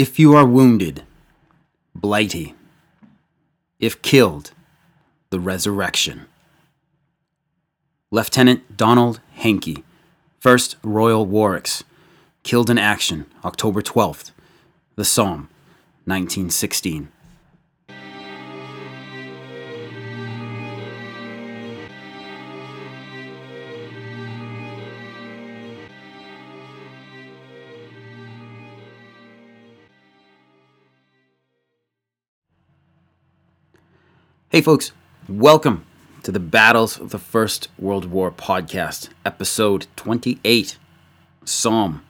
If you are wounded, Blighty. If killed, the resurrection. Lieutenant Donald Hankey, 1st Royal Warwicks, killed in action October 12th. The Somme, 1916. Hey, folks, welcome to the Battles of the First World War podcast, episode 28 Somme,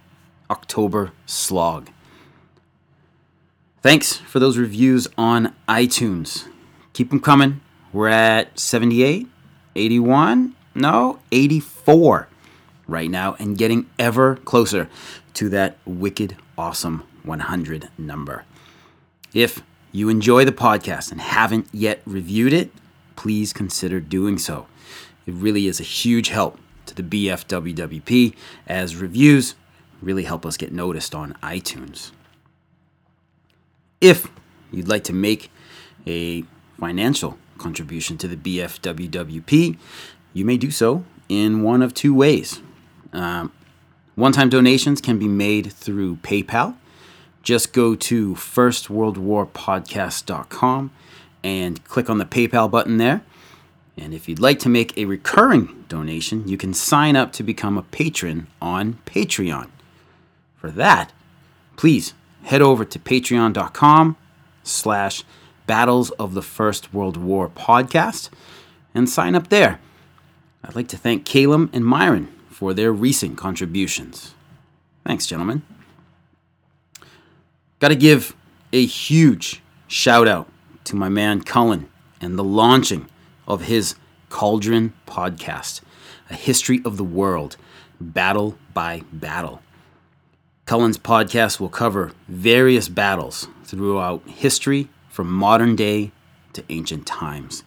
October Slog. Thanks for those reviews on iTunes. Keep them coming. We're at 78, 81, no, 84 right now, and getting ever closer to that wicked awesome 100 number. If you enjoy the podcast and haven't yet reviewed it, please consider doing so. It really is a huge help to the BFWWP as reviews really help us get noticed on iTunes. If you'd like to make a financial contribution to the BFWWP, you may do so in one of two ways. Um, one time donations can be made through PayPal just go to firstworldwarpodcast.com and click on the PayPal button there. And if you'd like to make a recurring donation, you can sign up to become a patron on Patreon. For that, please head over to patreon.com slash battles of the first world war podcast and sign up there i'd like to thank caleb and myron for their recent contributions thanks gentlemen Got to give a huge shout out to my man Cullen and the launching of his Cauldron podcast, a history of the world, battle by battle. Cullen's podcast will cover various battles throughout history from modern day to ancient times.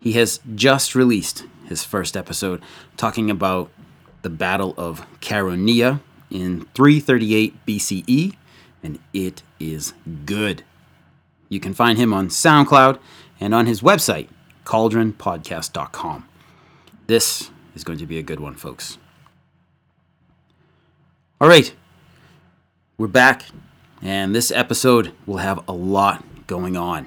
He has just released his first episode talking about the Battle of Chaeronea in 338 BCE and it is good. You can find him on SoundCloud and on his website, cauldronpodcast.com. This is going to be a good one, folks. All right, we're back, and this episode will have a lot going on.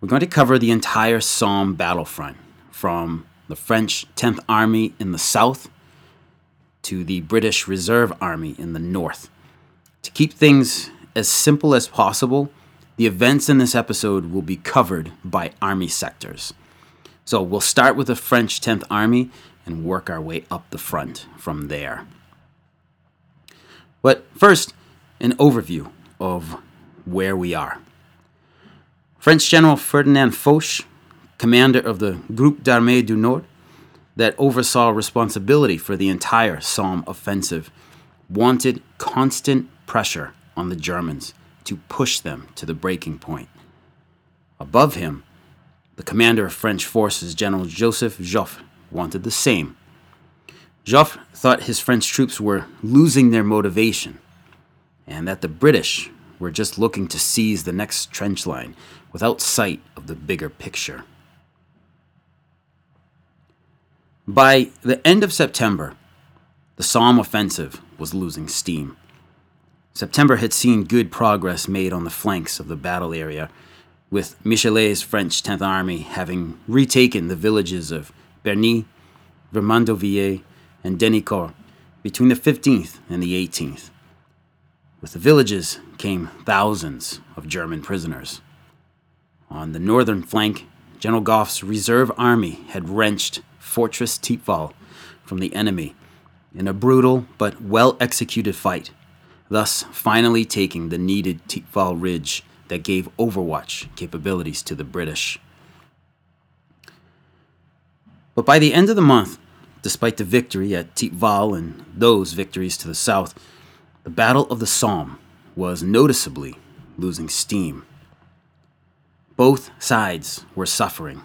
We're going to cover the entire Somme battlefront from the French 10th Army in the south to the British Reserve Army in the north. To keep things as simple as possible, the events in this episode will be covered by army sectors. So we'll start with the French 10th Army and work our way up the front from there. But first, an overview of where we are. French General Ferdinand Foch, commander of the Groupe d'Armée du Nord, that oversaw responsibility for the entire Somme offensive, wanted constant pressure on the Germans to push them to the breaking point. Above him, the commander of French forces, General Joseph Joffre, wanted the same. Joffre thought his French troops were losing their motivation and that the British were just looking to seize the next trench line without sight of the bigger picture. By the end of September, the Somme offensive was losing steam. September had seen good progress made on the flanks of the battle area, with Michelet's French 10th Army having retaken the villages of Berny, Vermandovilliers, and Denicourt between the 15th and the 18th. With the villages came thousands of German prisoners. On the northern flank, General Gough's reserve army had wrenched Fortress Thiepval from the enemy in a brutal but well executed fight thus finally taking the needed Thiepval Ridge that gave Overwatch capabilities to the British. But by the end of the month, despite the victory at Thiepval and those victories to the south, the Battle of the Somme was noticeably losing steam. Both sides were suffering.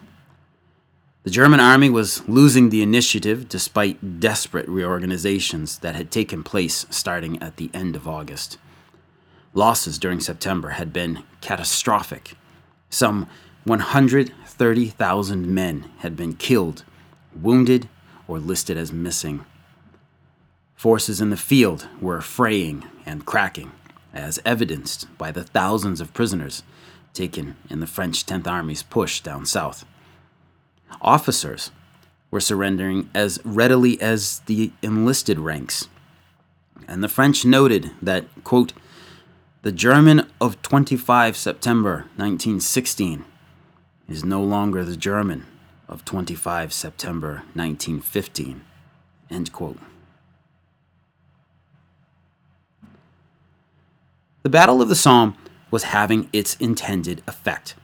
The German army was losing the initiative despite desperate reorganizations that had taken place starting at the end of August. Losses during September had been catastrophic. Some 130,000 men had been killed, wounded, or listed as missing. Forces in the field were fraying and cracking, as evidenced by the thousands of prisoners taken in the French 10th Army's push down south. Officers were surrendering as readily as the enlisted ranks. And the French noted that, quote, the German of 25 September 1916 is no longer the German of 25 September 1915. End quote. The Battle of the Somme was having its intended effect.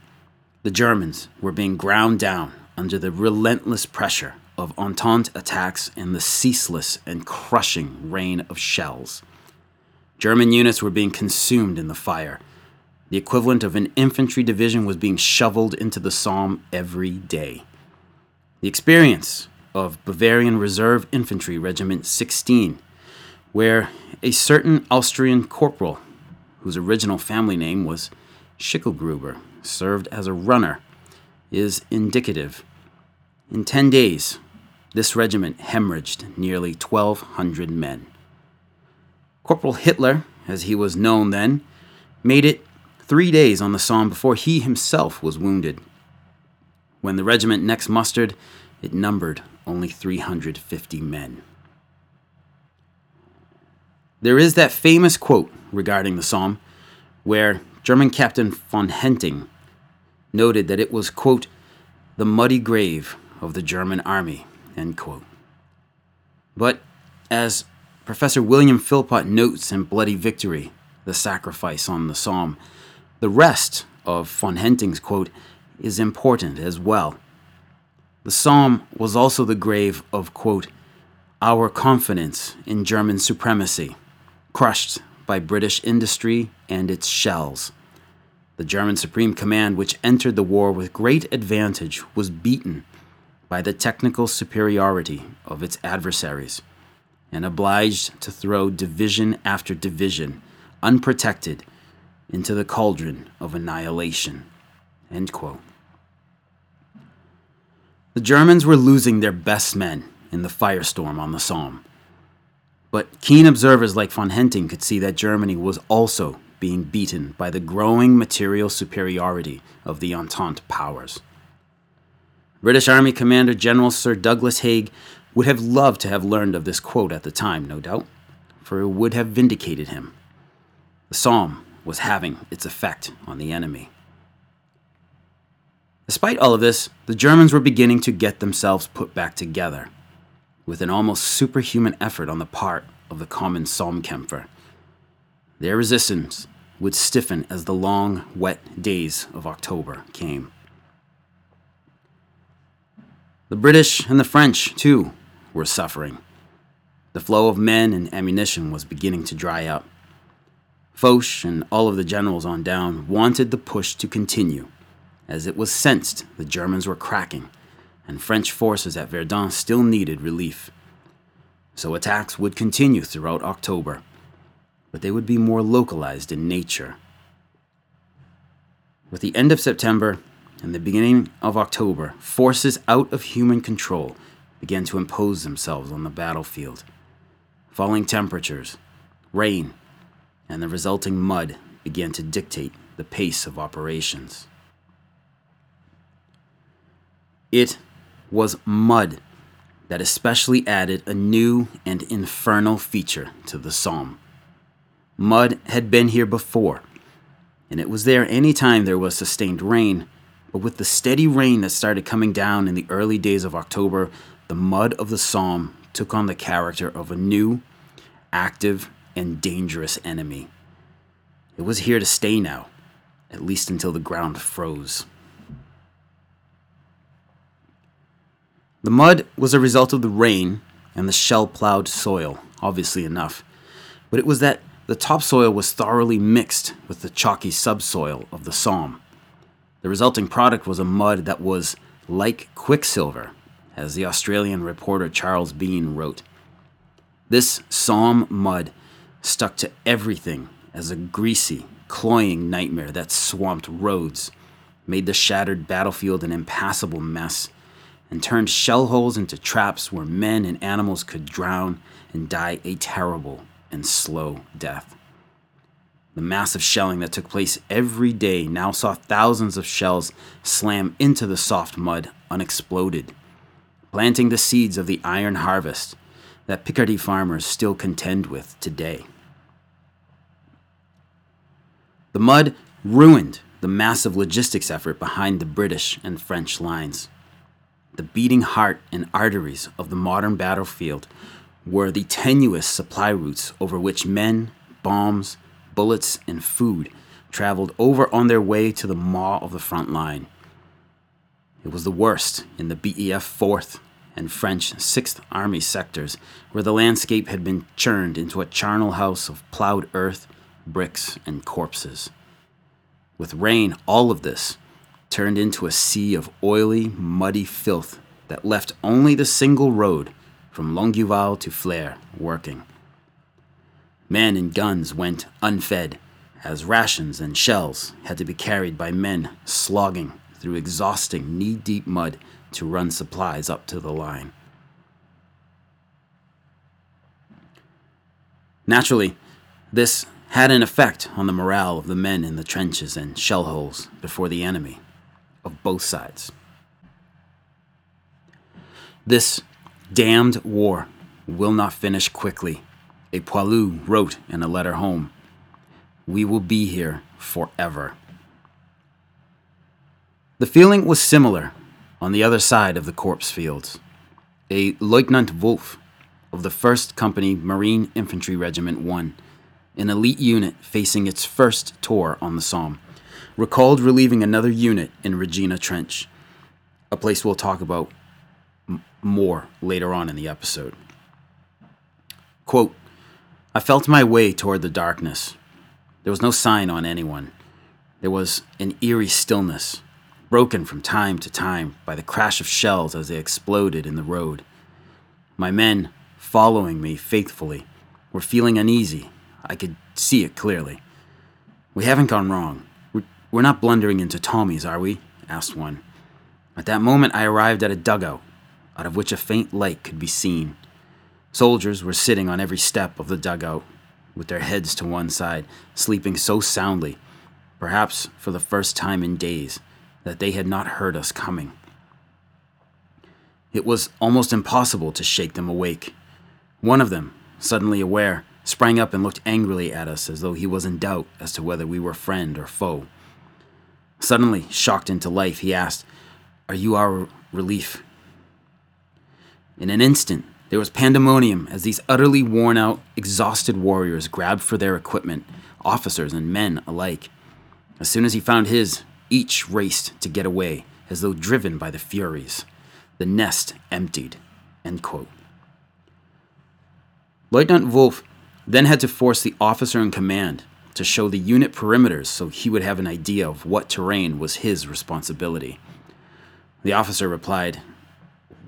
The Germans were being ground down under the relentless pressure of Entente attacks and the ceaseless and crushing rain of shells. German units were being consumed in the fire. The equivalent of an infantry division was being shoveled into the Somme every day. The experience of Bavarian Reserve Infantry Regiment 16, where a certain Austrian corporal, whose original family name was Schicklgruber, served as a runner, is indicative. In 10 days, this regiment hemorrhaged nearly 1,200 men. Corporal Hitler, as he was known then, made it three days on the Somme before he himself was wounded. When the regiment next mustered, it numbered only 350 men. There is that famous quote regarding the Somme where German Captain von Hentig noted that it was, quote, the muddy grave of the German army, end quote. But as Professor William Philpott notes in Bloody Victory, The Sacrifice on the Somme. The rest of von Hentig's quote is important as well. The Somme was also the grave of, quote, our confidence in German supremacy, crushed by British industry and its shells. The German Supreme Command, which entered the war with great advantage, was beaten by the technical superiority of its adversaries and obliged to throw division after division, unprotected, into the cauldron of annihilation. The Germans were losing their best men in the firestorm on the Somme. But keen observers like von Hentig could see that Germany was also being beaten by the growing material superiority of the Entente powers. British Army Commander General Sir Douglas Haig would have loved to have learned of this quote at the time, no doubt, for it would have vindicated him. The Somme was having its effect on the enemy. Despite all of this, the Germans were beginning to get themselves put back together, with an almost superhuman effort on the part of the common Somme-Kämpfer. Their resistance would stiffen as the long, wet days of October came. The British and the French, too, were suffering. The flow of men and ammunition was beginning to dry up. Foch and all of the generals on down wanted the push to continue, as it was sensed the Germans were cracking, and French forces at Verdun still needed relief. So attacks would continue throughout October, but they would be more localized in nature. With the end of September and the beginning of October, forces out of human control began to impose themselves on the battlefield. Falling temperatures, rain, and the resulting mud began to dictate the pace of operations. It was mud that especially added a new and infernal feature to the Somme. Mud had been here before, and it was there any time there was sustained rain, but with the steady rain that started coming down in the early days of October, the mud of the Somme took on the character of a new, active, and dangerous enemy. It was here to stay now, at least until the ground froze. The mud was a result of the rain and the shell plowed soil, obviously enough, but it was that the topsoil was thoroughly mixed with the chalky subsoil of the Somme. The resulting product was a mud that was like quicksilver as the Australian reporter Charles Bean wrote. This Somme mud stuck to everything as a greasy, cloying nightmare that swamped roads, made the shattered battlefield an impassable mess, and turned shell holes into traps where men and animals could drown and die a terrible and slow death. The massive shelling that took place every day now saw thousands of shells slam into the soft mud unexploded, planting the seeds of the iron harvest that Picardy farmers still contend with today. The mud ruined the massive logistics effort behind the British and French lines. The beating heart and arteries of the modern battlefield were the tenuous supply routes over which men, bombs, bullets, and food traveled over on their way to the maw of the front line. It was the worst in the BEF 4th and French 6th Army sectors, where the landscape had been churned into a charnel house of plowed earth, bricks, and corpses. With rain, all of this turned into a sea of oily, muddy filth that left only the single road from Longueval to Flers working. Men and guns went unfed, as rations and shells had to be carried by men slogging through exhausting knee deep mud to run supplies up to the line. Naturally, this had an effect on the morale of the men in the trenches and shell holes before the enemy, of both sides. This damned war will not finish quickly, a poilu wrote in a letter home. We will be here forever. The feeling was similar on the other side of the corpse fields, a Lieutenant Wolf of the 1st Company Marine Infantry Regiment 1, an elite unit facing its first tour on the Somme, recalled relieving another unit in Regina Trench, a place we'll talk about more later on in the episode. Quote, I felt my way toward the darkness. There was no sign on anyone. There was an eerie stillness, broken from time to time by the crash of shells as they exploded in the road. My men, following me faithfully, were feeling uneasy. I could see it clearly. We haven't gone wrong. We're not blundering into Tommies, are we? asked one. At that moment, I arrived at a dugout, out of which a faint light could be seen. Soldiers were sitting on every step of the dugout, with their heads to one side, sleeping so soundly, perhaps for the first time in days that they had not heard us coming. It was almost impossible to shake them awake. One of them, suddenly aware, sprang up and looked angrily at us as though he was in doubt as to whether we were friend or foe. Suddenly, shocked into life, he asked, Are you our relief? In an instant, there was pandemonium as these utterly worn out, exhausted warriors grabbed for their equipment, officers and men alike. As soon as he found his, each raced to get away, as though driven by the Furies. The nest emptied. Lieutenant Wolf then had to force the officer in command to show the unit perimeters so he would have an idea of what terrain was his responsibility. The officer replied,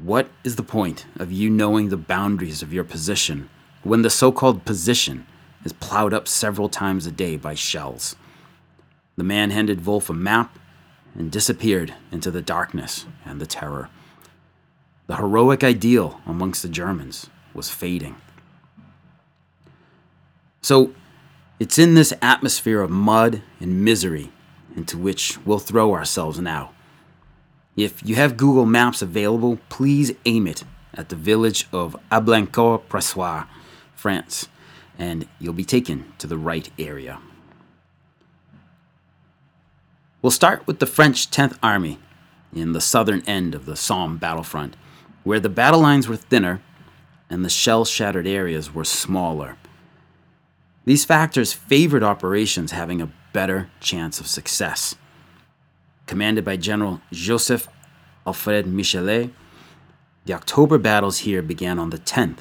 What is the point of you knowing the boundaries of your position when the so called position is plowed up several times a day by shells? The man handed Wolf a map and disappeared into the darkness and the terror. The heroic ideal amongst the Germans was fading. So, it's in this atmosphere of mud and misery into which we'll throw ourselves now. If you have Google Maps available, please aim it at the village of Ablaincourt-Pressoir, France, and you'll be taken to the right area. We'll start with the French 10th Army in the southern end of the Somme battlefront, where the battle lines were thinner and the shell shattered areas were smaller. These factors favored operations having a better chance of success. Commanded by General Joseph Alfred Michelet, the October battles here began on the 10th,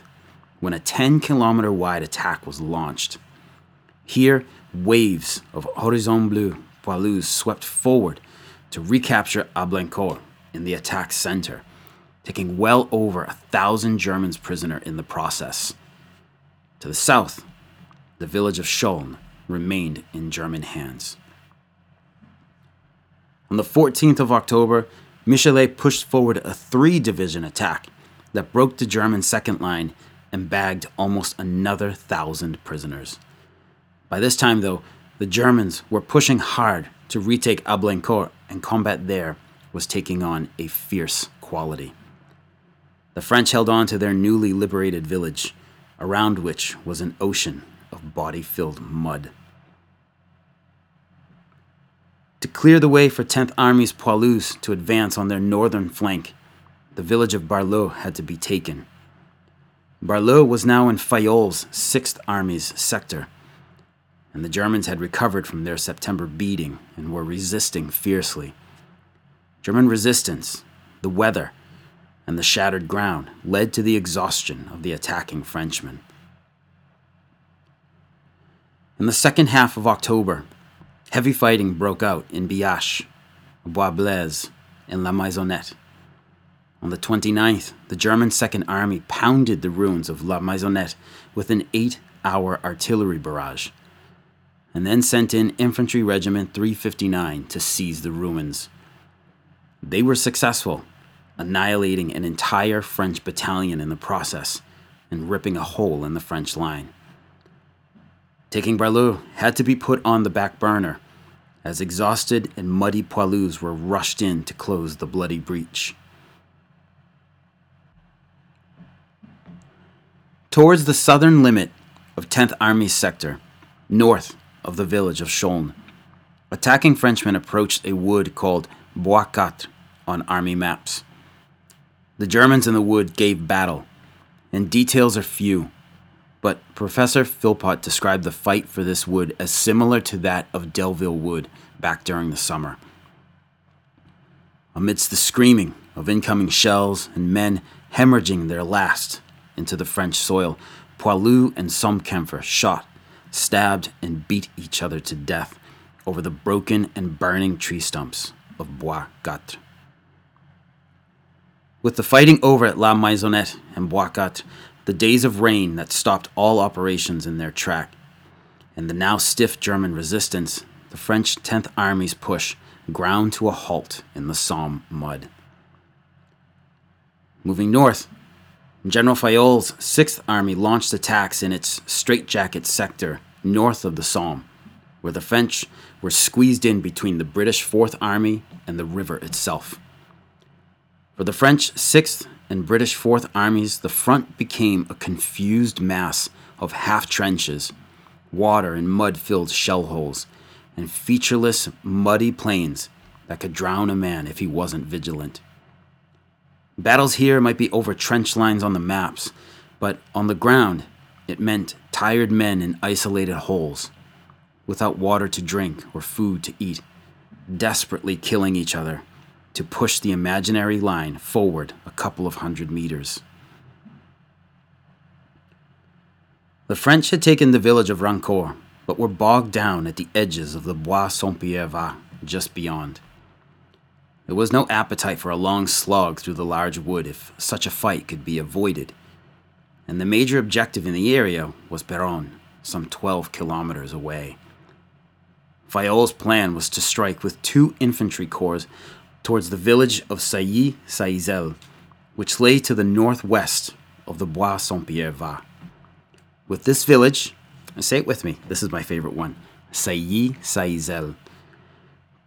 when a 10 kilometer wide attack was launched. Here, waves of Horizon Bleu Poilus swept forward to recapture Ablaincourt in the attack center, taking well over a thousand Germans prisoner in the process. To the south, the village of Chaulnes remained in German hands. On the 14th of October, Michelet pushed forward a three division attack that broke the German second line and bagged almost another thousand prisoners. By this time, though, the Germans were pushing hard to retake Ablaincourt, and combat there was taking on a fierce quality. The French held on to their newly liberated village, around which was an ocean of body filled mud. To clear the way for 10th Army's poilus to advance on their northern flank, the village of Barleux had to be taken. Barleux was now in Fayolle's 6th Army's sector, and the Germans had recovered from their September beating and were resisting fiercely. German resistance, the weather, and the shattered ground led to the exhaustion of the attacking Frenchmen. In the second half of October, heavy fighting broke out in Biache, Bois Blaise, and La Maisonnette. On the 29th, the German Second Army pounded the ruins of La Maisonnette with an eight hour artillery barrage, and then sent in Infantry Regiment 359 to seize the ruins. They were successful annihilating an entire French battalion in the process and ripping a hole in the French line. Taking Barleux had to be put on the back burner, as exhausted and muddy poilus were rushed in to close the bloody breach. Towards the southern limit of 10th Army sector, north of the village of Chaulnes, attacking Frenchmen approached a wood called Bois Quatre on army maps. The Germans in the wood gave battle, and details are few. But Professor Philpott described the fight for this wood as similar to that of Delville Wood back during the summer. Amidst the screaming of incoming shells and men hemorrhaging their last into the French soil, Poilu and Sommekämpfer shot, stabbed, and beat each other to death over the broken and burning tree stumps of Bois Quatre. With the fighting over at La Maisonnette and Bois Quatre, the days of rain that stopped all operations in their track, and the now stiff German resistance, the French 10th Army's push ground to a halt in the Somme mud. Moving north, General Fayolle's 6th Army launched attacks in its straitjacket sector north of the Somme, where the French were squeezed in between the British 4th Army and the river itself. For the French 6th and British 4th armies, the front became a confused mass of half trenches, water and mud filled shell holes, and featureless, muddy plains that could drown a man if he wasn't vigilant. Battles here might be over trench lines on the maps, but on the ground, it meant tired men in isolated holes, without water to drink or food to eat, desperately killing each other to push the imaginary line forward a couple of hundred meters. The French had taken the village of Rancourt, but were bogged down at the edges of the Bois Saint Pierre Vaast just beyond. There was no appetite for a long slog through the large wood if such a fight could be avoided, and the major objective in the area was Péronne, some 12 kilometers away. Fayolle's plan was to strike with two infantry corps towards the village of Sailly Saillisel, which lay to the northwest of the Bois Saint Pierre Vaast. With this village, and say it with me, this is my favorite one Sailly Saillisel.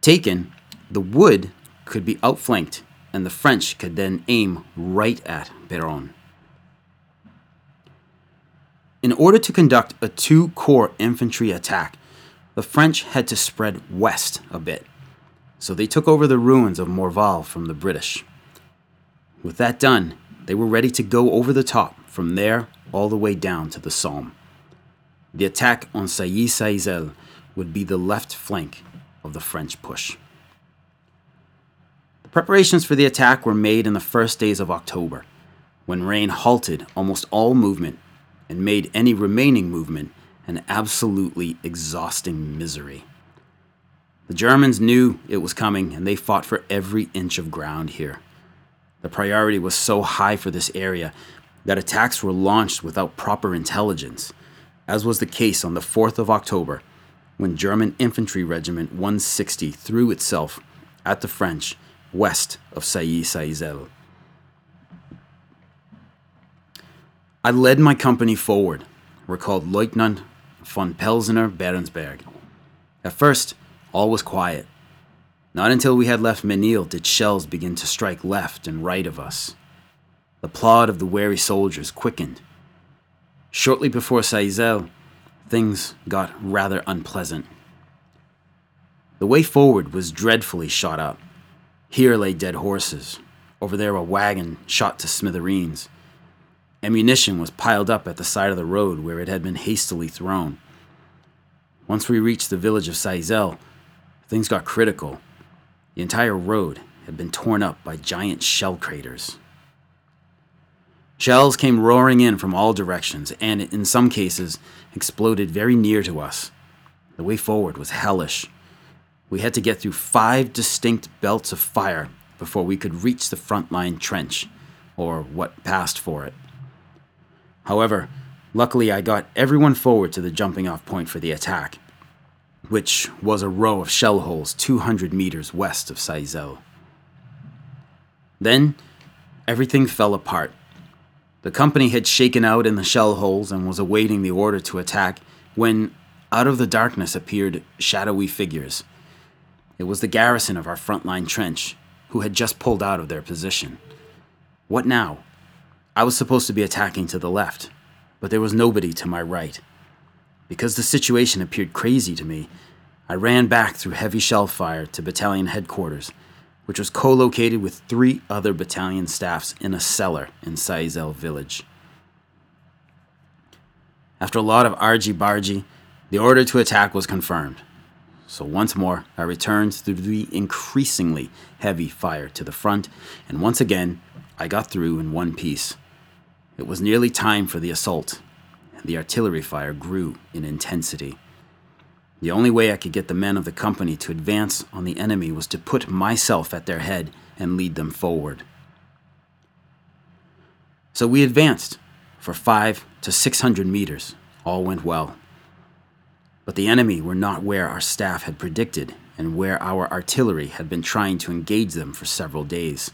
Taken, the wood could be outflanked, and the French could then aim right at Péronne. In order to conduct a two corps infantry attack, the French had to spread west a bit so they took over the ruins of Morval from the British. With that done, they were ready to go over the top from there all the way down to the Somme. The attack on Sailly Saillisel would be the left flank of the French push. The preparations for the attack were made in the first days of October, when rain halted almost all movement and made any remaining movement an absolutely exhausting misery. The Germans knew it was coming and they fought for every inch of ground here. The priority was so high for this area that attacks were launched without proper intelligence, as was the case on the 4th of October when German Infantry Regiment 160 threw itself at the French west of Sailly Saillisel. I led my company forward, recalled Leutnant von Pelsener Berensberg. At first, all was quiet. Not until we had left Menil did shells begin to strike left and right of us. The plod of the wary soldiers quickened. Shortly before Saillisel, things got rather unpleasant. The way forward was dreadfully shot up. Here lay dead horses. Over there, a wagon shot to smithereens. Ammunition was piled up at the side of the road where it had been hastily thrown. Once we reached the village of Saillisel, things got critical. The entire road had been torn up by giant shell craters. Shells came roaring in from all directions and, in some cases, exploded very near to us. The way forward was hellish. We had to get through five distinct belts of fire before we could reach the front line trench, or what passed for it. However, luckily I got everyone forward to the jumping off point for the attack, which was a row of shell holes 200 meters west of Saillisel. Then, everything fell apart the company had shaken out in the shell holes and was awaiting the order to attack when, out of the darkness, appeared shadowy figures. It was the garrison of our front-line trench, who had just pulled out of their position. What now? I was supposed to be attacking to the left, but there was nobody to my right. Because the situation appeared crazy to me, I ran back through heavy shell fire to battalion headquarters which was co located with three other battalion staffs in a cellar in Saillisel village. After a lot of argy bargy, the order to attack was confirmed. So once more, I returned through the increasingly heavy fire to the front, and once again, I got through in one piece. It was nearly time for the assault, the artillery fire grew in intensity. The only way I could get the men of the company to advance on the enemy was to put myself at their head and lead them forward. So we advanced for five to six hundred meters. All went well. But the enemy were not where our staff had predicted and where our artillery had been trying to engage them for several days.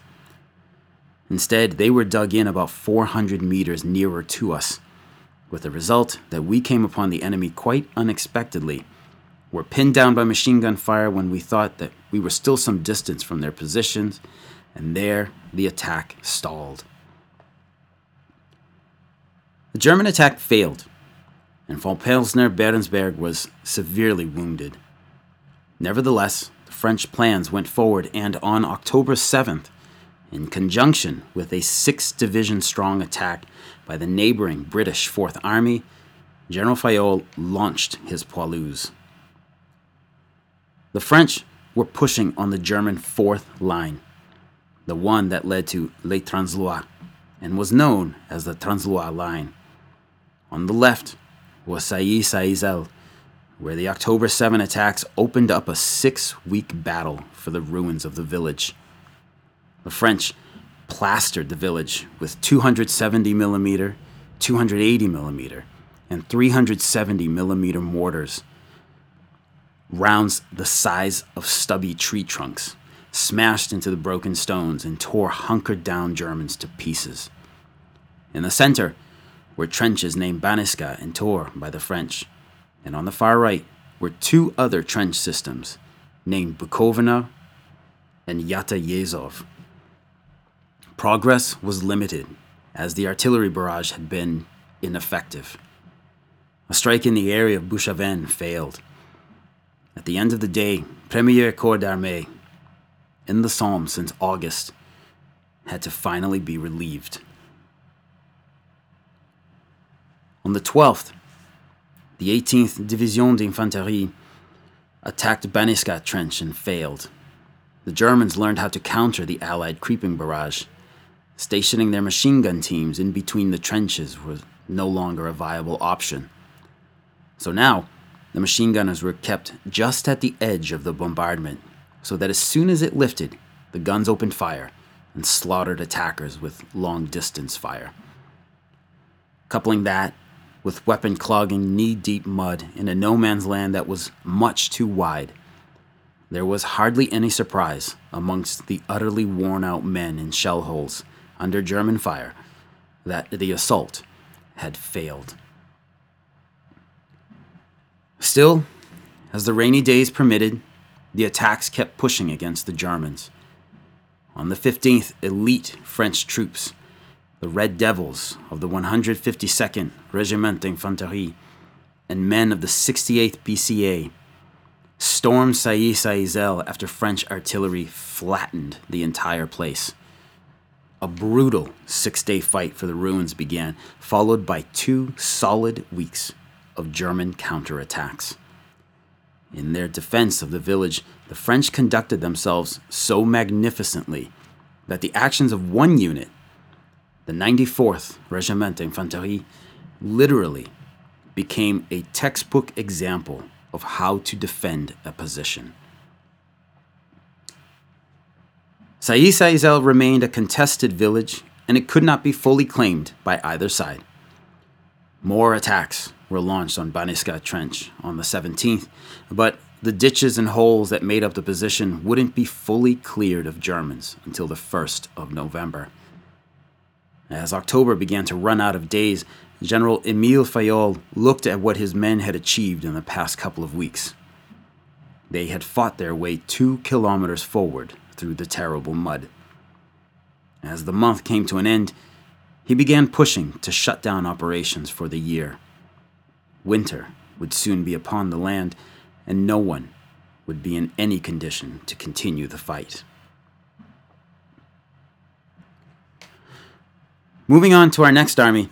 Instead, they were dug in about 400 meters nearer to us, with the result that we came upon the enemy quite unexpectedly were pinned down by machine gun fire when we thought that we were still some distance from their positions, and there the attack stalled. The German attack failed, and von Pelsner Berensberg was severely wounded. Nevertheless, the French plans went forward, and on October 7th, in conjunction with a six division strong attack by the neighboring British Fourth Army, General Fayolle launched his poilus. The French were pushing on the German fourth line, the one that led to Les Transloy and was known as the Transloy Line. On the left was Sailly Saillisel, where the October 7 attacks opened up a six week battle for the ruins of the village. The French plastered the village with 270 millimeter, 280 millimeter, and 370 millimeter mortars rounds the size of stubby tree trunks, smashed into the broken stones and tore hunkered down Germans to pieces. In the center were trenches named Baniska and Tor by the French, and on the far right were two other trench systems named Bukovina and Yata Yezov. Progress was limited as the artillery barrage had been ineffective. A strike in the area of Bouchavesnes failed at the end of the day, Premier Corps d'Armée, in the Somme since August, had to finally be relieved. On the 12th, the 18th Division d'Infanterie attacked Baniska Trench and failed. The Germans learned how to counter the Allied creeping barrage. Stationing their machine gun teams in between the trenches was no longer a viable option. So now, the machine gunners were kept just at the edge of the bombardment, so that as soon as it lifted, the guns opened fire and slaughtered attackers with long distance fire. Coupling that with weapon clogging knee deep mud in a no man's land that was much too wide. There was hardly any surprise amongst the utterly worn out men in shell holes under German fire that the assault had failed. Still, as the rainy days permitted, the attacks kept pushing against the Germans. On the 15th, elite French troops, the Red Devils of the 152nd Regiment d'Infanterie and men of the 68th BCA, stormed Sailly Saint after French artillery flattened the entire place. A brutal six day fight for the ruins began, followed by two solid weeks of German counterattacks. In their defense of the village, the French conducted themselves so magnificently that the actions of one unit, the 94th Regiment d'Infanterie, literally became a textbook example of how to defend a position. Sailly Saint remained a contested village, and it could not be fully claimed by either side. More attacks were launched on Baniska Trench on the 17th, but the ditches and holes that made up the position wouldn't be fully cleared of Germans until the 1st of November. As October began to run out of days, General Emile Fayolle looked at what his men had achieved in the past couple of weeks. They had fought their way two kilometers forward through the terrible mud. As the month came to an end, he began pushing to shut down operations for the year. Winter would soon be upon the land, and no one would be in any condition to continue the fight. Moving on to our next army,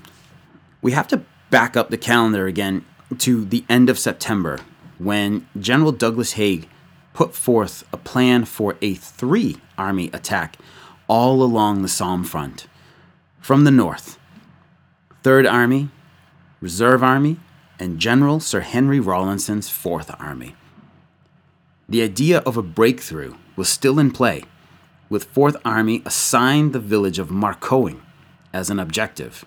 we have to back up the calendar again to the end of September when General Douglas Haig put forth a plan for a three army attack all along the Somme front from the north. Third Army, Reserve Army, and General Sir Henry Rawlinson's Fourth Army. The idea of a breakthrough was still in play, with Fourth Army assigned the village of Marcoing as an objective,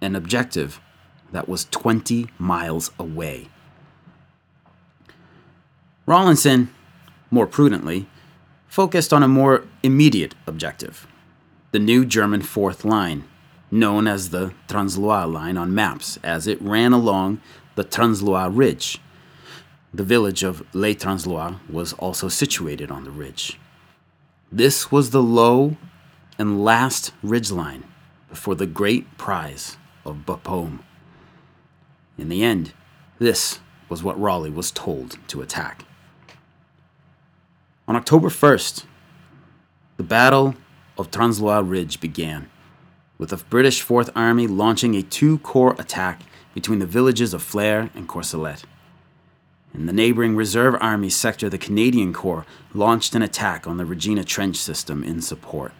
an objective that was 20 miles away. Rawlinson, more prudently, focused on a more immediate objective the new German Fourth Line, known as the Transloy Line on maps, as it ran along the Transloy Ridge. The village of Les Transloy was also situated on the ridge. This was the low and last ridge line before the great prize of Bapaume. In the end, this was what Raleigh was told to attack. On October 1st, the Battle of Transloy Ridge began, with the British Fourth Army launching a two corps attack between the villages of Flers and Courcelette. In the neighboring Reserve Army sector, the Canadian Corps launched an attack on the Regina Trench system in support.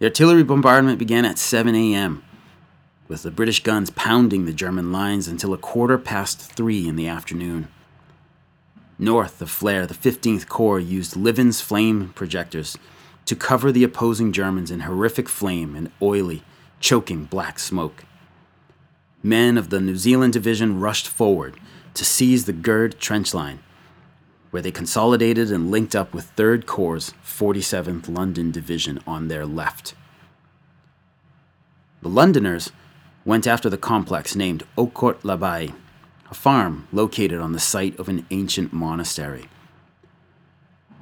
The artillery bombardment began at 7 a.m., with the British guns pounding the German lines until a quarter past three in the afternoon. North of Flers, the 15th Corps used Livens flame projectors to cover the opposing Germans in horrific flame and oily, choking black smoke. Men of the New Zealand Division rushed forward to seize the Gird trench line, where they consolidated and linked up with 3rd Corps' 47th London Division on their left. The Londoners went after the complex named Eaucourt l'Abbaye a farm located on the site of an ancient monastery.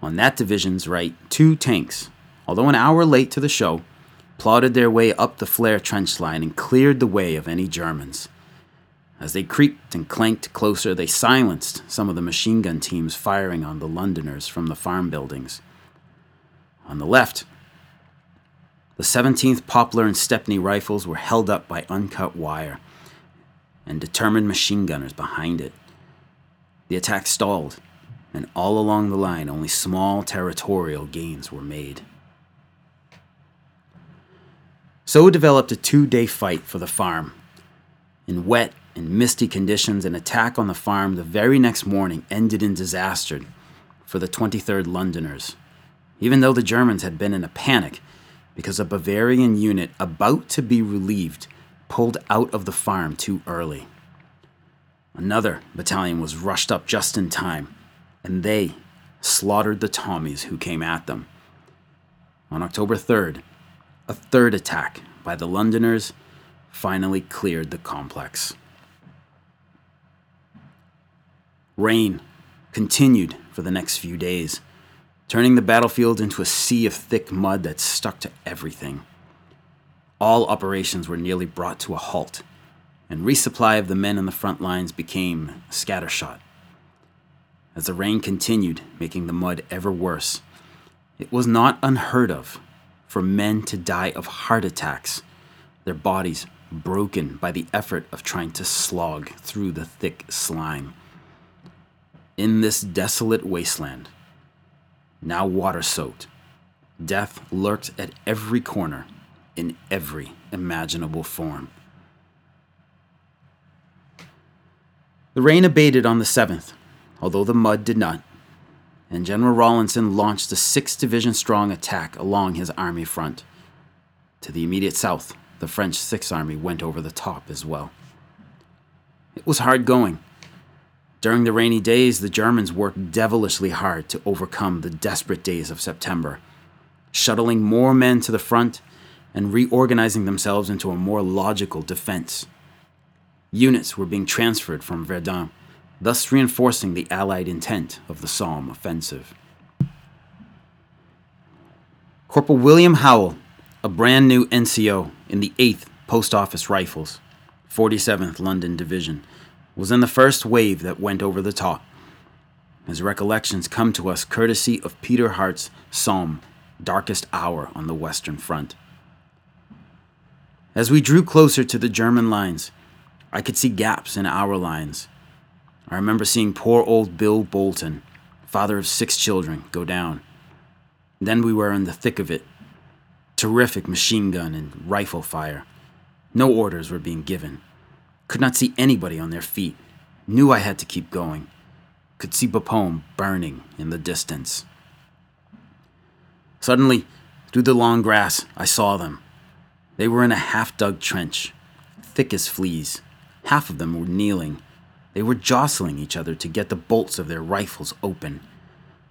On that division's right, two tanks, although an hour late to the show, plodded their way up the Flers trench line and cleared the way of any Germans. As they creaked and clanked closer, they silenced some of the machine gun teams firing on the Londoners from the farm buildings. On the left, the 17th Poplar and Stepney rifles were held up by uncut wire and determined machine gunners behind it. The attack stalled, and all along the line, only small territorial gains were made. So developed a two day fight for the farm. In wet and misty conditions, an attack on the farm the very next morning ended in disaster for the 23rd Londoners, even though the Germans had been in a panic because a Bavarian unit about to be relieved pulled out of the farm too early. Another battalion was rushed up just in time, and they slaughtered the Tommies who came at them. On October 3rd, a third attack by the Londoners finally cleared the complex. Rain continued for the next few days, turning the battlefield into a sea of thick mud that stuck to everything. All operations were nearly brought to a halt, and resupply of the men on the front lines became scattershot. As the rain continued, making the mud ever worse, it was not unheard of for men to die of heart attacks, their bodies broken by the effort of trying to slog through the thick slime. In this desolate wasteland, now water soaked, death lurked at every corner in every imaginable form. The rain abated on the 7th, although the mud did not, and General Rawlinson launched a six division strong attack along his army front. To the immediate south, the French Sixth Army went over the top as well. It was hard going. During the rainy days, the Germans worked devilishly hard to overcome the desperate days of September, shuttling more men to the front and reorganizing themselves into a more logical defense. Units were being transferred from Verdun thus reinforcing the Allied intent of the Somme offensive. Corporal William Howell, a brand new NCO in the 8th Post Office Rifles, 47th London Division, was in the first wave that went over the top. His recollections come to us courtesy of Peter Hart's Somme, Darkest Hour on the Western Front. As we drew closer to the German lines, I could see gaps in our lines I remember seeing poor old Bill Bolton, father of six children, go down. Then we were in the thick of it. Terrific machine gun and rifle fire. No orders were being given. Could not see anybody on their feet. Knew I had to keep going. Could see Bapaume burning in the distance. Suddenly, through the long grass, I saw them. They were in a half dug trench, thick as fleas. Half of them were kneeling they were jostling each other to get the bolts of their rifles open.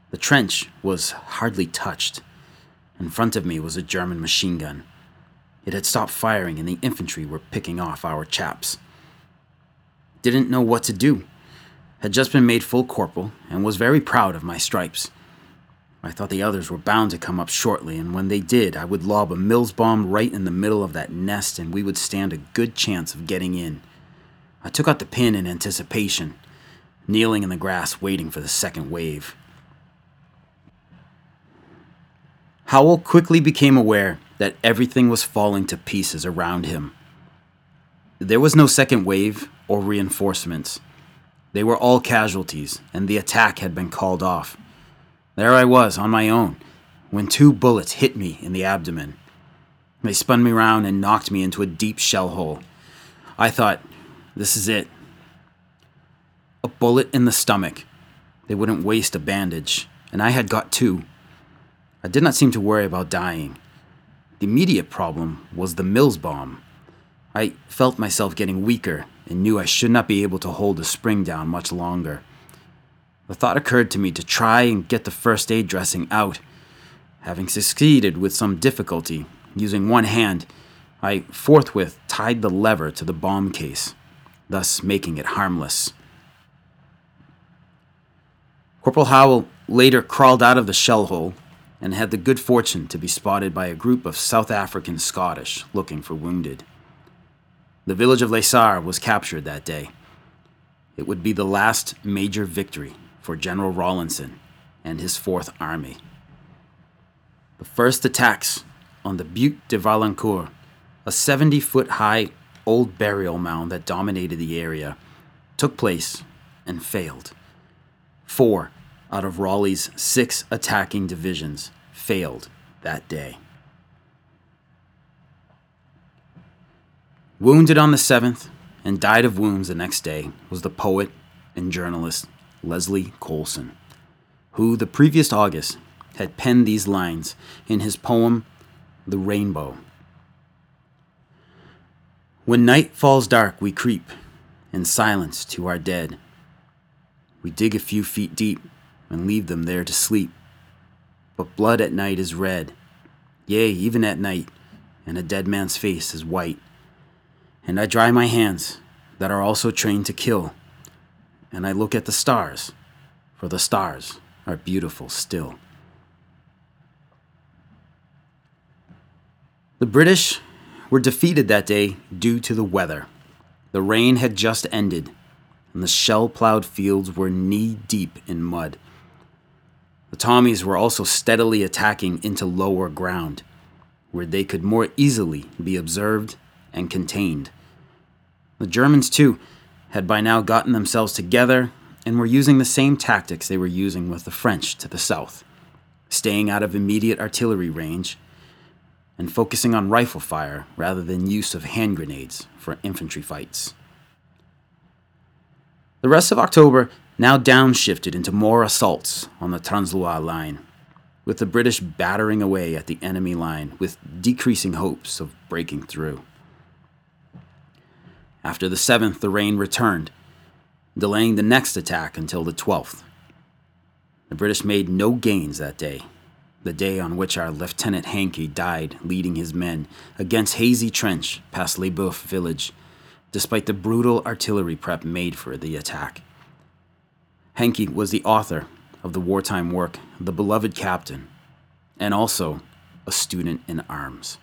The trench was hardly touched. In front of me was a German machine gun. It had stopped firing, and the infantry were picking off our chaps. Didn't know what to do. Had just been made full corporal and was very proud of my stripes. I thought the others were bound to come up shortly, and when they did, I would lob a Mills bomb right in the middle of that nest, and we would stand a good chance of getting in. I took out the pin in anticipation, kneeling in the grass waiting for the second wave. Howell quickly became aware that everything was falling to pieces around him. There was no second wave or reinforcements. They were all casualties, and the attack had been called off. There I was, on my own, when two bullets hit me in the abdomen. They spun me round and knocked me into a deep shell hole. I thought, this is it. A bullet in the stomach. They wouldn't waste a bandage, and I had got two. I did not seem to worry about dying. The immediate problem was the Mills bomb. I felt myself getting weaker and knew I should not be able to hold the spring down much longer. The thought occurred to me to try and get the first aid dressing out. Having succeeded with some difficulty, using one hand, I forthwith tied the lever to the bomb case thus making it harmless. Corporal Howell later crawled out of the shell hole and had the good fortune to be spotted by a group of South African Scottish looking for wounded. The village of Le Sars was captured that day. It would be the last major victory for General Rawlinson and his Fourth Army. The first attacks on the Butte de Warlencourt, a 70 foot high old burial mound that dominated the area took place and failed. Four out of Raleigh's six attacking divisions failed that day. Wounded on the 7th and died of wounds the next day was the poet and journalist Leslie Coulson, who the previous August had penned these lines in his poem The Rainbow When night falls dark, we creep in silence to our dead. We dig a few feet deep and leave them there to sleep. But blood at night is red, yea, even at night, and a dead man's face is white. And I dry my hands that are also trained to kill, and I look at the stars, for the stars are beautiful still. The British were defeated that day due to the weather. The rain had just ended, and the shell plowed fields were knee deep in mud. The Tommies were also steadily attacking into lower ground, where they could more easily be observed and contained. The Germans, too, had by now gotten themselves together and were using the same tactics they were using with the French to the south, staying out of immediate artillery range and focusing on rifle fire rather than use of hand grenades for infantry fights. The rest of October now downshifted into more assaults on the Transloy line, with the British battering away at the enemy line with decreasing hopes of breaking through. After the 7th, the rain returned, delaying the next attack until the 12th. The British made no gains that day, the day on which our Lieutenant Hankey died leading his men against Hazy Trench past Les Boeufs village, despite the brutal artillery prep made for the attack. Hankey was the author of the wartime work The Beloved Captain, and also a student in arms.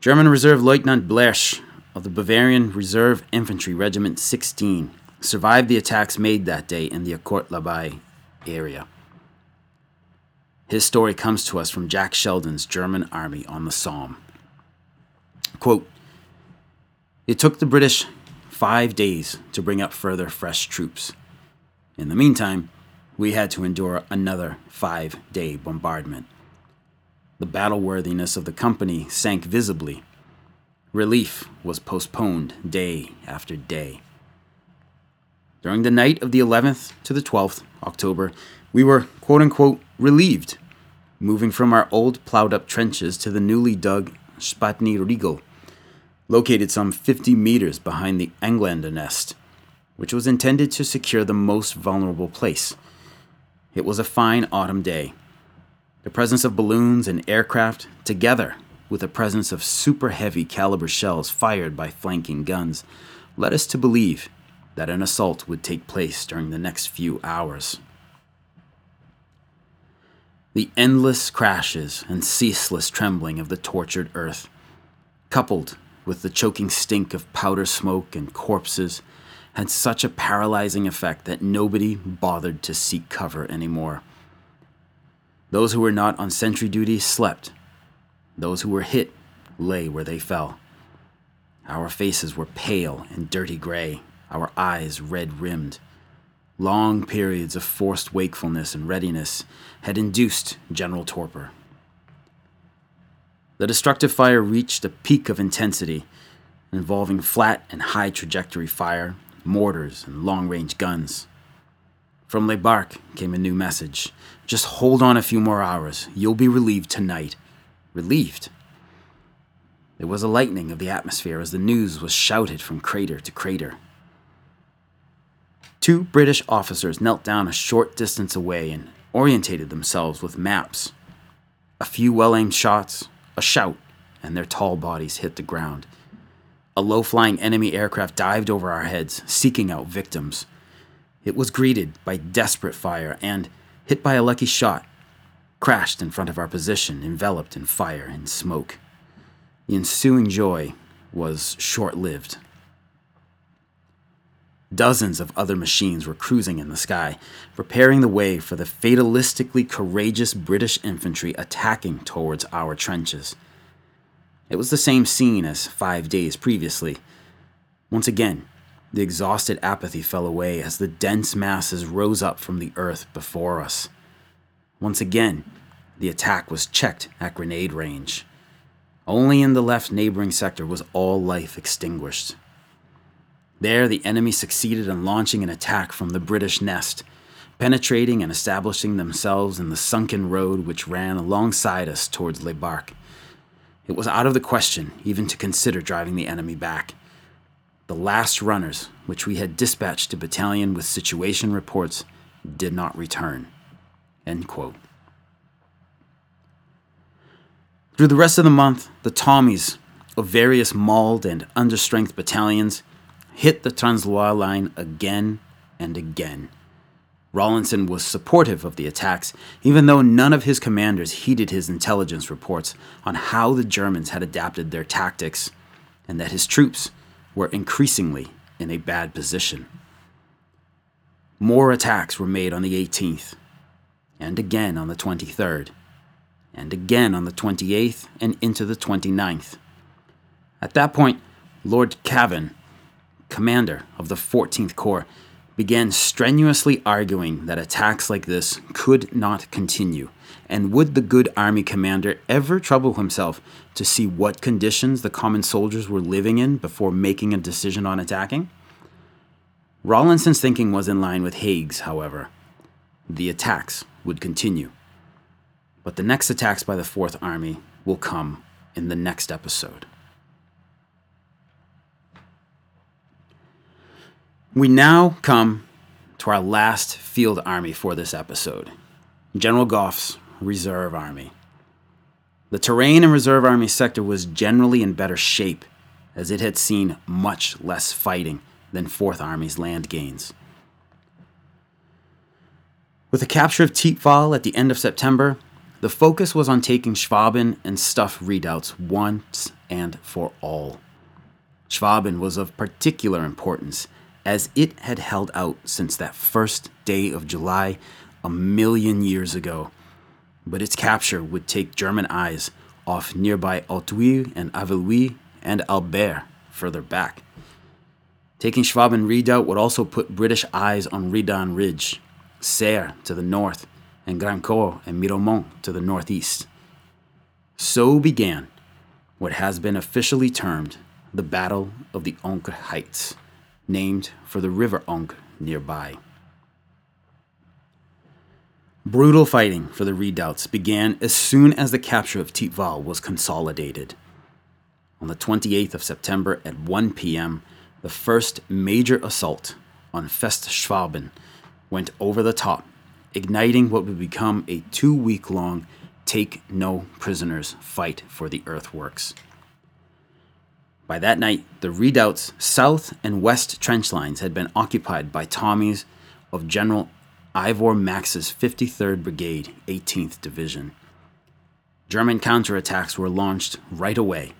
German Reserve Lieutenant Blersch of the Bavarian Reserve Infantry Regiment 16 survived the attacks made that day in the Eaucourt-l'Abbaye area. His story comes to us from Jack Sheldon's German Army on the Somme. Quote, it took the British five days to bring up further fresh troops. In the meantime, we had to endure another five day bombardment. The battle worthiness of the company sank visibly. Relief was postponed day after day. During the night of the 11th to the 12th October, we were quote unquote relieved, moving from our old plowed up trenches to the newly dug Spatny Riegel, located some 50 meters behind the Englander nest, which was intended to secure the most vulnerable place. It was a fine autumn day. The presence of balloons and aircraft, together with the presence of super heavy caliber shells fired by flanking guns, led us to believe that an assault would take place during the next few hours. The endless crashes and ceaseless trembling of the tortured earth, coupled with the choking stink of powder smoke and corpses, had such a paralyzing effect that nobody bothered to seek cover anymore. Those who were not on sentry duty slept. Those who were hit lay where they fell. Our faces were pale and dirty gray, our eyes red rimmed. Long periods of forced wakefulness and readiness had induced general torpor. The destructive fire reached a peak of intensity, involving flat and high trajectory fire, mortars, and long range guns. From Le Barque came a new message Just hold on a few more hours. You'll be relieved tonight. Relieved? There was a lightening of the atmosphere as the news was shouted from crater to crater. Two British officers knelt down a short distance away and orientated themselves with maps. A few well aimed shots, a shout, and their tall bodies hit the ground. A low flying enemy aircraft dived over our heads, seeking out victims. It was greeted by desperate fire and, hit by a lucky shot, crashed in front of our position, enveloped in fire and smoke. The ensuing joy was short lived. Dozens of other machines were cruising in the sky, preparing the way for the fatalistically courageous British infantry attacking towards our trenches. It was the same scene as five days previously. Once again, the exhausted apathy fell away as the dense masses rose up from the earth before us. Once again, the attack was checked at grenade range. Only in the left neighboring sector was all life extinguished. There, the enemy succeeded in launching an attack from the British nest, penetrating and establishing themselves in the sunken road which ran alongside us towards Le Barque. it was out of the question even to consider driving the enemy back. The last runners, which we had dispatched to battalion with situation reports, did not return. Through the rest of the month, the Tommies of various mauled and understrength battalions hit the Transloy line again and again. Rawlinson was supportive of the attacks, even though none of his commanders heeded his intelligence reports on how the Germans had adapted their tactics and that his troops were increasingly in a bad position. More attacks were made on the 18th, and again on the 23rd, and again on the 28th and into the 29th. At that point, Lord Cavan, commander of the 14th Corps, began strenuously arguing that attacks like this could not continue, and would the good army commander ever trouble himself to see what conditions the common soldiers were living in before making a decision on attacking? Rawlinson's thinking was in line with Haig's, however. The attacks would continue. But the next attacks by the Fourth Army will come in the next episode. We now come to our last field army for this episode General Gough's Reserve Army. The terrain in Reserve Army sector was generally in better shape, as it had seen much less fighting than Fourth Army's land gains. With the capture of Thiepval at the end of September, the focus was on taking Schwaben and Stuff redoubts once and for all. Schwaben was of particular importance as it had held out since that first day of July a million years ago. But its capture would take German eyes off nearby Authuille and Aveluy and Albert further back. Taking Schwaben Redoubt would also put British eyes on Redan Ridge, Serre to the north, and Grandcourt and Miraumont to the northeast. So began what has been officially termed the Battle of the Ancre Heights named for the River Ancre nearby. Brutal fighting for the redoubts began as soon as the capture of Thiepval was consolidated. On the 28th of September at 1 p.m., the first major assault on Feste Schwaben went over the top, igniting what would become a two week long take no prisoners fight for the earthworks. By that night, the redoubt's south and west trench lines had been occupied by Tommies of General Ivor Maxse's 53rd Brigade, 18th Division. German counterattacks were launched right away.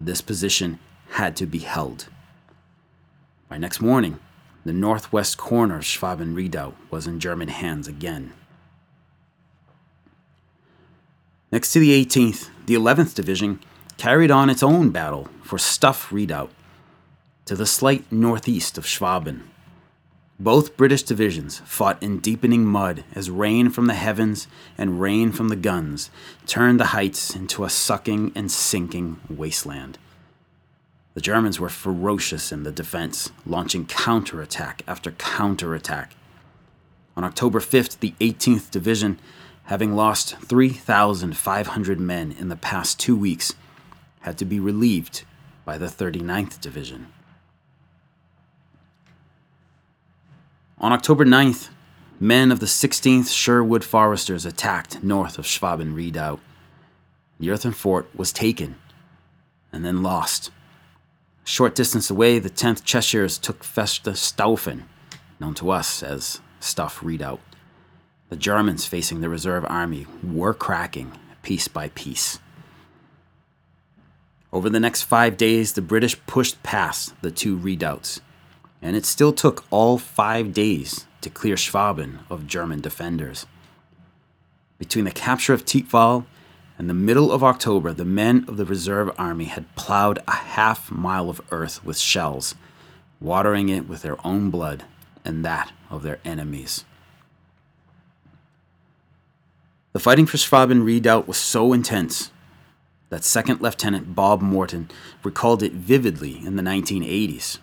This position had to be held. By next morning, the northwest corner of Schwaben Redoubt was in German hands again. Next to the 18th, the 11th Division carried on its own battle for Stuff Redoubt to the slight northeast of Schwaben. Both British divisions fought in deepening mud as rain from the heavens and rain from the guns turned the heights into a sucking and sinking wasteland. The Germans were ferocious in the defense, launching counterattack after counterattack. On October 5th, the 18th Division, having lost 3,500 men in the past two weeks, had to be relieved by the 39th Division. On October 9th, men of the 16th Sherwood Foresters attacked north of Schwaben Redoubt. The earthen fort was taken and then lost. A short distance away, the 10th Cheshires took Feste Staufen, known to us as Stuff Redoubt. The Germans facing the reserve army were cracking piece by piece. Over the next five days, the British pushed past the two redoubts, and it still took all five days to clear Schwaben of German defenders. Between the capture of Thiepval and the middle of October, the men of the reserve army had plowed a half mile of earth with shells, watering it with their own blood and that of their enemies. The fighting for Schwaben Redoubt was so intense that Second Lieutenant Bob Morton recalled it vividly in the 1980s.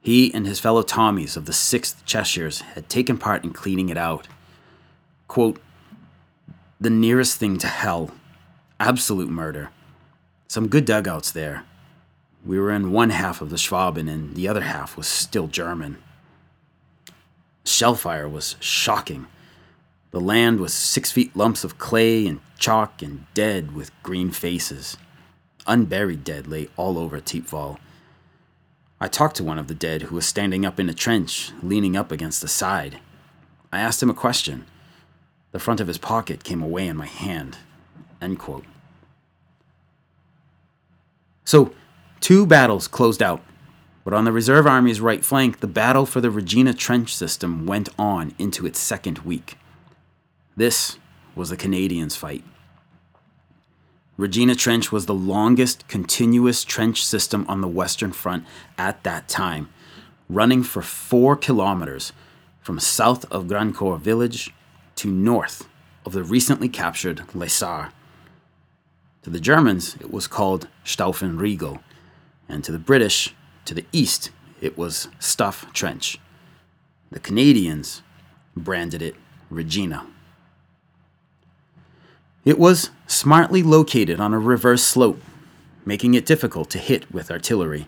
He and his fellow Tommies of the 6th Cheshires had taken part in cleaning it out. Quote, the nearest thing to hell, absolute murder, Some good dugouts there. We were in one half of the Schwaben, and the other half was still German. Shellfire was shocking. The land was six feet lumps of clay and chalk and dead with green faces. Unburied dead lay all over Thiepval. I talked to one of the dead who was standing up in a trench, leaning up against the side. I asked him a question. The front of his pocket came away in my hand. End quote. So, two battles closed out, but on the Reserve Army's right flank, the battle for the Regina Trench system went on into its second week. This was the Canadians' fight. Regina Trench was the longest continuous trench system on the Western Front at that time, running for four kilometers from south of Grandcourt village to north of the recently captured Le Sars. To the Germans, it was called Stauffenriegel, and to the British, to the east, it was Stuff Trench. The Canadians branded it Regina. It was smartly located on a reverse slope, making it difficult to hit with artillery.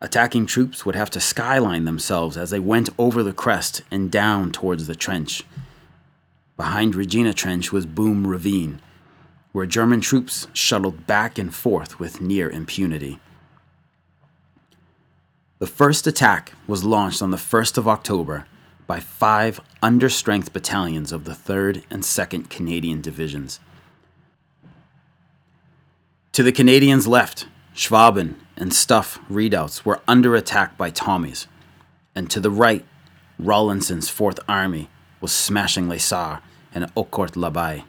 Attacking troops would have to skyline themselves as they went over the crest and down towards the trench. Behind Regina Trench was Boom Ravine, where German troops shuttled back and forth with near impunity. The first attack was launched on the 1st of October by five understrength battalions of the 3rd and 2nd Canadian Divisions. To the Canadians' left, Schwaben and Stuff redoubts were under attack by Tommies, and to the right, Rawlinson's 4th Army was smashing Le Sars and Eaucourt l'Abbaye.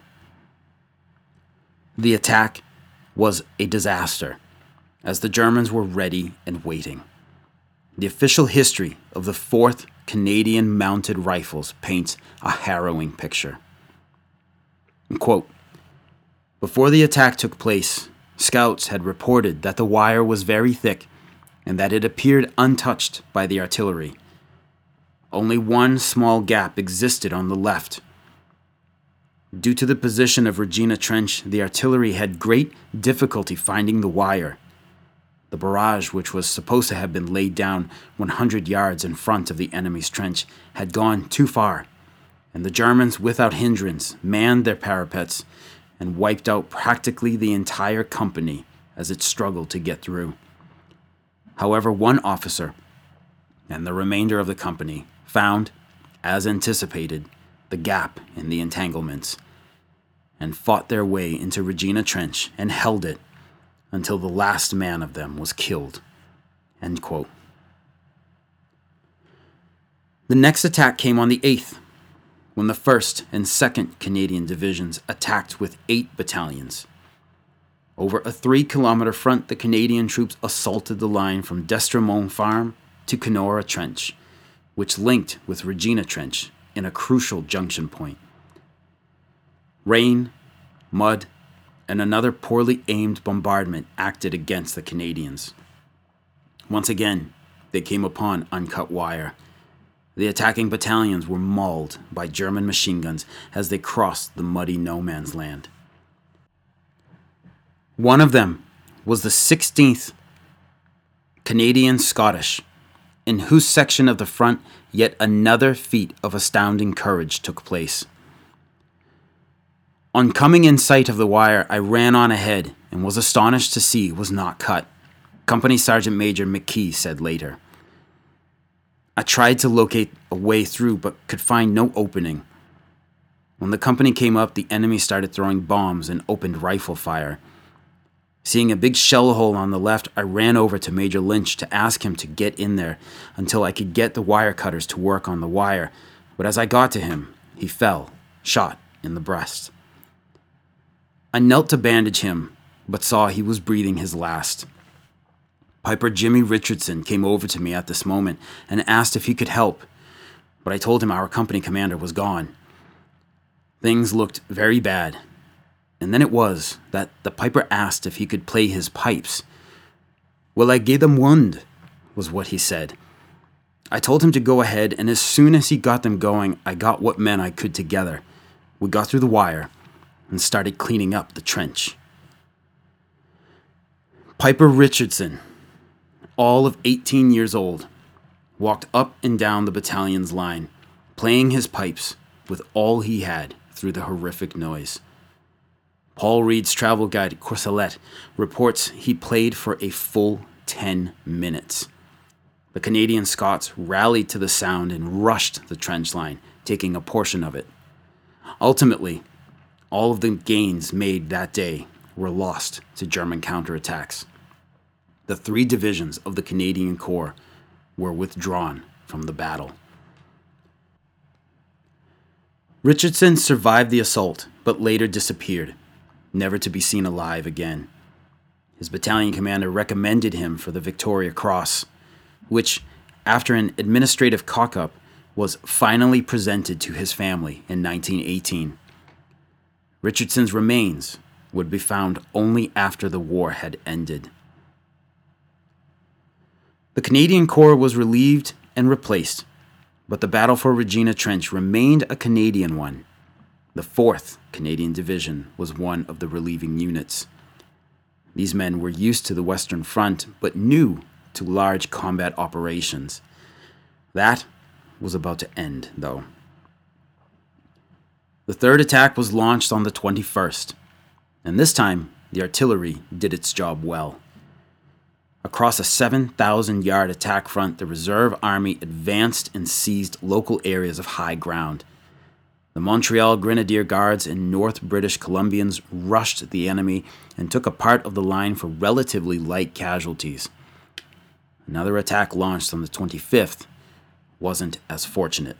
The attack was a disaster, as the Germans were ready and waiting. The official history of the 4th Canadian Mounted Rifles paints a harrowing picture. Quote, Before the attack took place, scouts had reported that the wire was very thick and that it appeared untouched by the artillery. Only one small gap existed on the left. Due to the position of Regina Trench, the artillery had great difficulty finding the wire. The barrage, which was supposed to have been laid down 100 yards in front of the enemy's trench, had gone too far, and the Germans, without hindrance, manned their parapets and wiped out practically the entire company as it struggled to get through. However, one officer and the remainder of the company found, as anticipated, the gap in the entanglements and fought their way into Regina Trench and held it until the last man of them was killed. The next attack came on the 8th, when the 1st and 2nd Canadian Divisions attacked with eight battalions. Over a three kilometer front, the Canadian troops assaulted the line from Destremont Farm to Kenora Trench, which linked with Regina Trench in a crucial junction point. Rain, mud, and another poorly aimed bombardment acted against the Canadians. Once again, they came upon uncut wire. The attacking battalions were mauled by German machine guns as they crossed the muddy no man's land. One of them was the 16th Canadian Scottish, in whose section of the front yet another feat of astounding courage took place. On coming in sight of the wire, I ran on ahead and was astonished to see it was not cut. Company Sergeant Major McKee said later. I tried to locate a way through but could find no opening. When the company came up, the enemy started throwing bombs and opened rifle fire. Seeing a big shell hole on the left, I ran over to Major Lynch to ask him to get in there until I could get the wire cutters to work on the wire. But as I got to him, he fell, shot in the breast. I knelt to bandage him, but saw he was breathing his last. Piper Jimmy Richardson came over to me at this moment and asked if he could help, but I told him our company commander was gone. Things looked very bad, and then it was that the piper asked if he could play his pipes. Well, I gave them one, was what he said. I told him to go ahead, and as soon as he got them going, I got what men I could together. We got through the wire and started cleaning up the trench. Piper Richardson, all of 18 years old, walked up and down the battalion's line, playing his pipes with all he had through the horrific noise. Paul Reed's travel guide, Courcelette, reports he played for a full 10 minutes. The Canadian Scots rallied to the sound and rushed the trench line, taking a portion of it. Ultimately, all of the gains made that day were lost to German counterattacks. The three divisions of the Canadian Corps were withdrawn from the battle. Richardson survived the assault, but later disappeared, never to be seen alive again. His battalion commander recommended him for the Victoria Cross, which, after an administrative cock up, was finally presented to his family in 1918. Richardson's remains would be found only after the war had ended. The Canadian Corps was relieved and replaced, but the battle for Regina Trench remained a Canadian one. The 4th Canadian Division was one of the relieving units. These men were used to the Western Front, but new to large combat operations. That was about to end, though. The third attack was launched on the 21st, and this time the artillery did its job well. Across a 7,000 yard attack front, the Reserve Army advanced and seized local areas of high ground. The Montreal Grenadier Guards and North British Columbians rushed the enemy and took a part of the line for relatively light casualties. Another attack launched on the 25th wasn't as fortunate.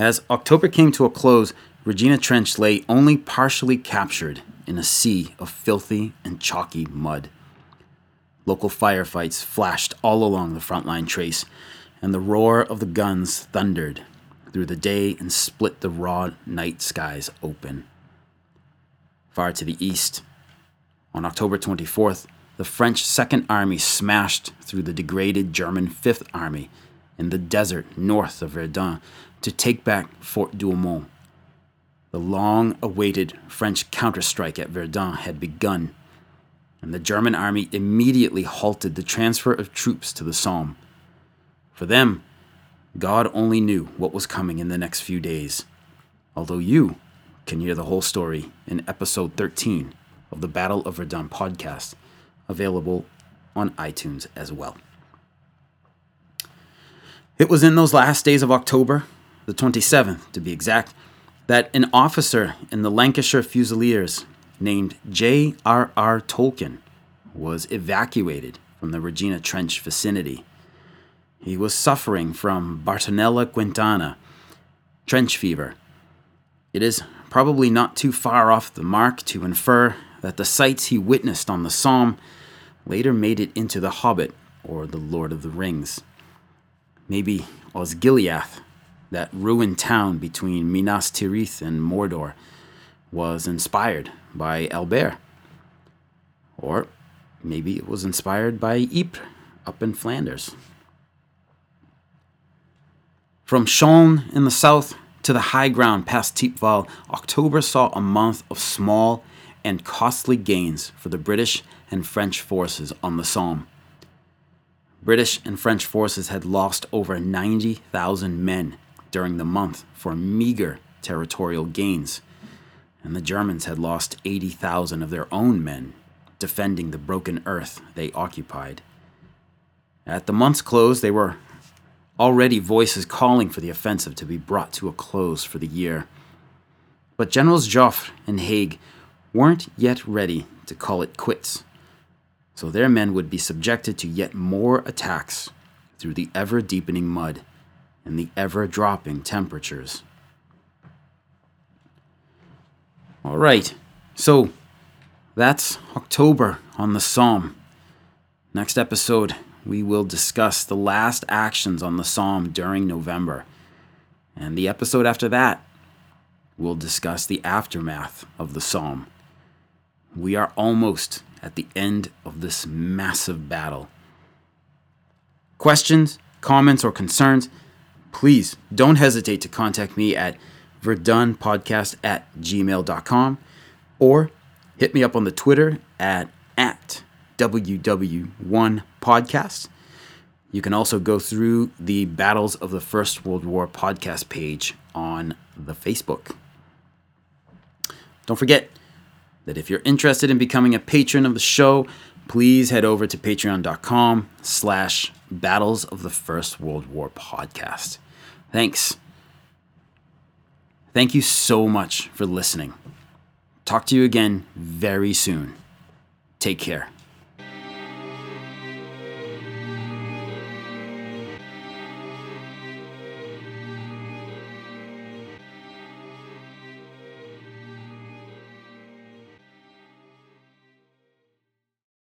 As October came to a close, Regina Trench lay only partially captured in a sea of filthy and chalky mud. Local firefights flashed all along the frontline trace, and the roar of the guns thundered through the day and split the raw night skies open. Far to the east, on October 24th, the French Second Army smashed through the degraded German Fifth Army in the desert north of Verdun to take back Fort Douaumont. The long awaited French counterstrike at Verdun had begun and the German army immediately halted the transfer of troops to the Somme. For them, God only knew what was coming in the next few days, although you can hear the whole story in episode 13 of the Battle of Verdun podcast, available on iTunes as well. It was in those last days of October, the 27th to be exact, that an officer in the Lancashire Fusiliers named J.R.R. Tolkien was evacuated from the Regina Trench vicinity. He was suffering from Bartonella Quintana, trench fever. It is probably not too far off the mark to infer that the sights he witnessed on the Somme later made it into The Hobbit or The Lord of the Rings. Maybe Osgiliath, that ruined town between Minas Tirith and Mordor, was inspired by Albert. Or maybe it was inspired by Ypres up in Flanders. From Chaulnes in the south to the high ground past Thiepval, October saw a month of small and costly gains for the British and French forces on the Somme. British and French forces had lost over 90,000 men during the month for meager territorial gains and the Germans had lost 80,000 of their own men defending the broken earth they occupied. At the month's close, there were already voices calling for the offensive to be brought to a close for the year. But Generals Joffre and Haig weren't yet ready to call it quits, so their men would be subjected to yet more attacks through the ever deepening mud and the ever dropping temperatures. All right. So that's October on the Somme. Next episode, we will discuss the last actions on the Somme during November. And the episode after that, we'll discuss the aftermath of the Somme. We are almost at the end of this massive battle. Questions, comments, or concerns, please don't hesitate to contact me at verdunpodcast at gmail.com or hit me up on the Twitter at at WW1 Podcast. You can also go through the Battles of the First World War podcast page on the Facebook. Don't forget that if you're interested in becoming a patron of the show, please head over to patreon.com slash battles of the first world war podcast. Thanks. Thank you so much for listening. Talk to you again very soon. Take care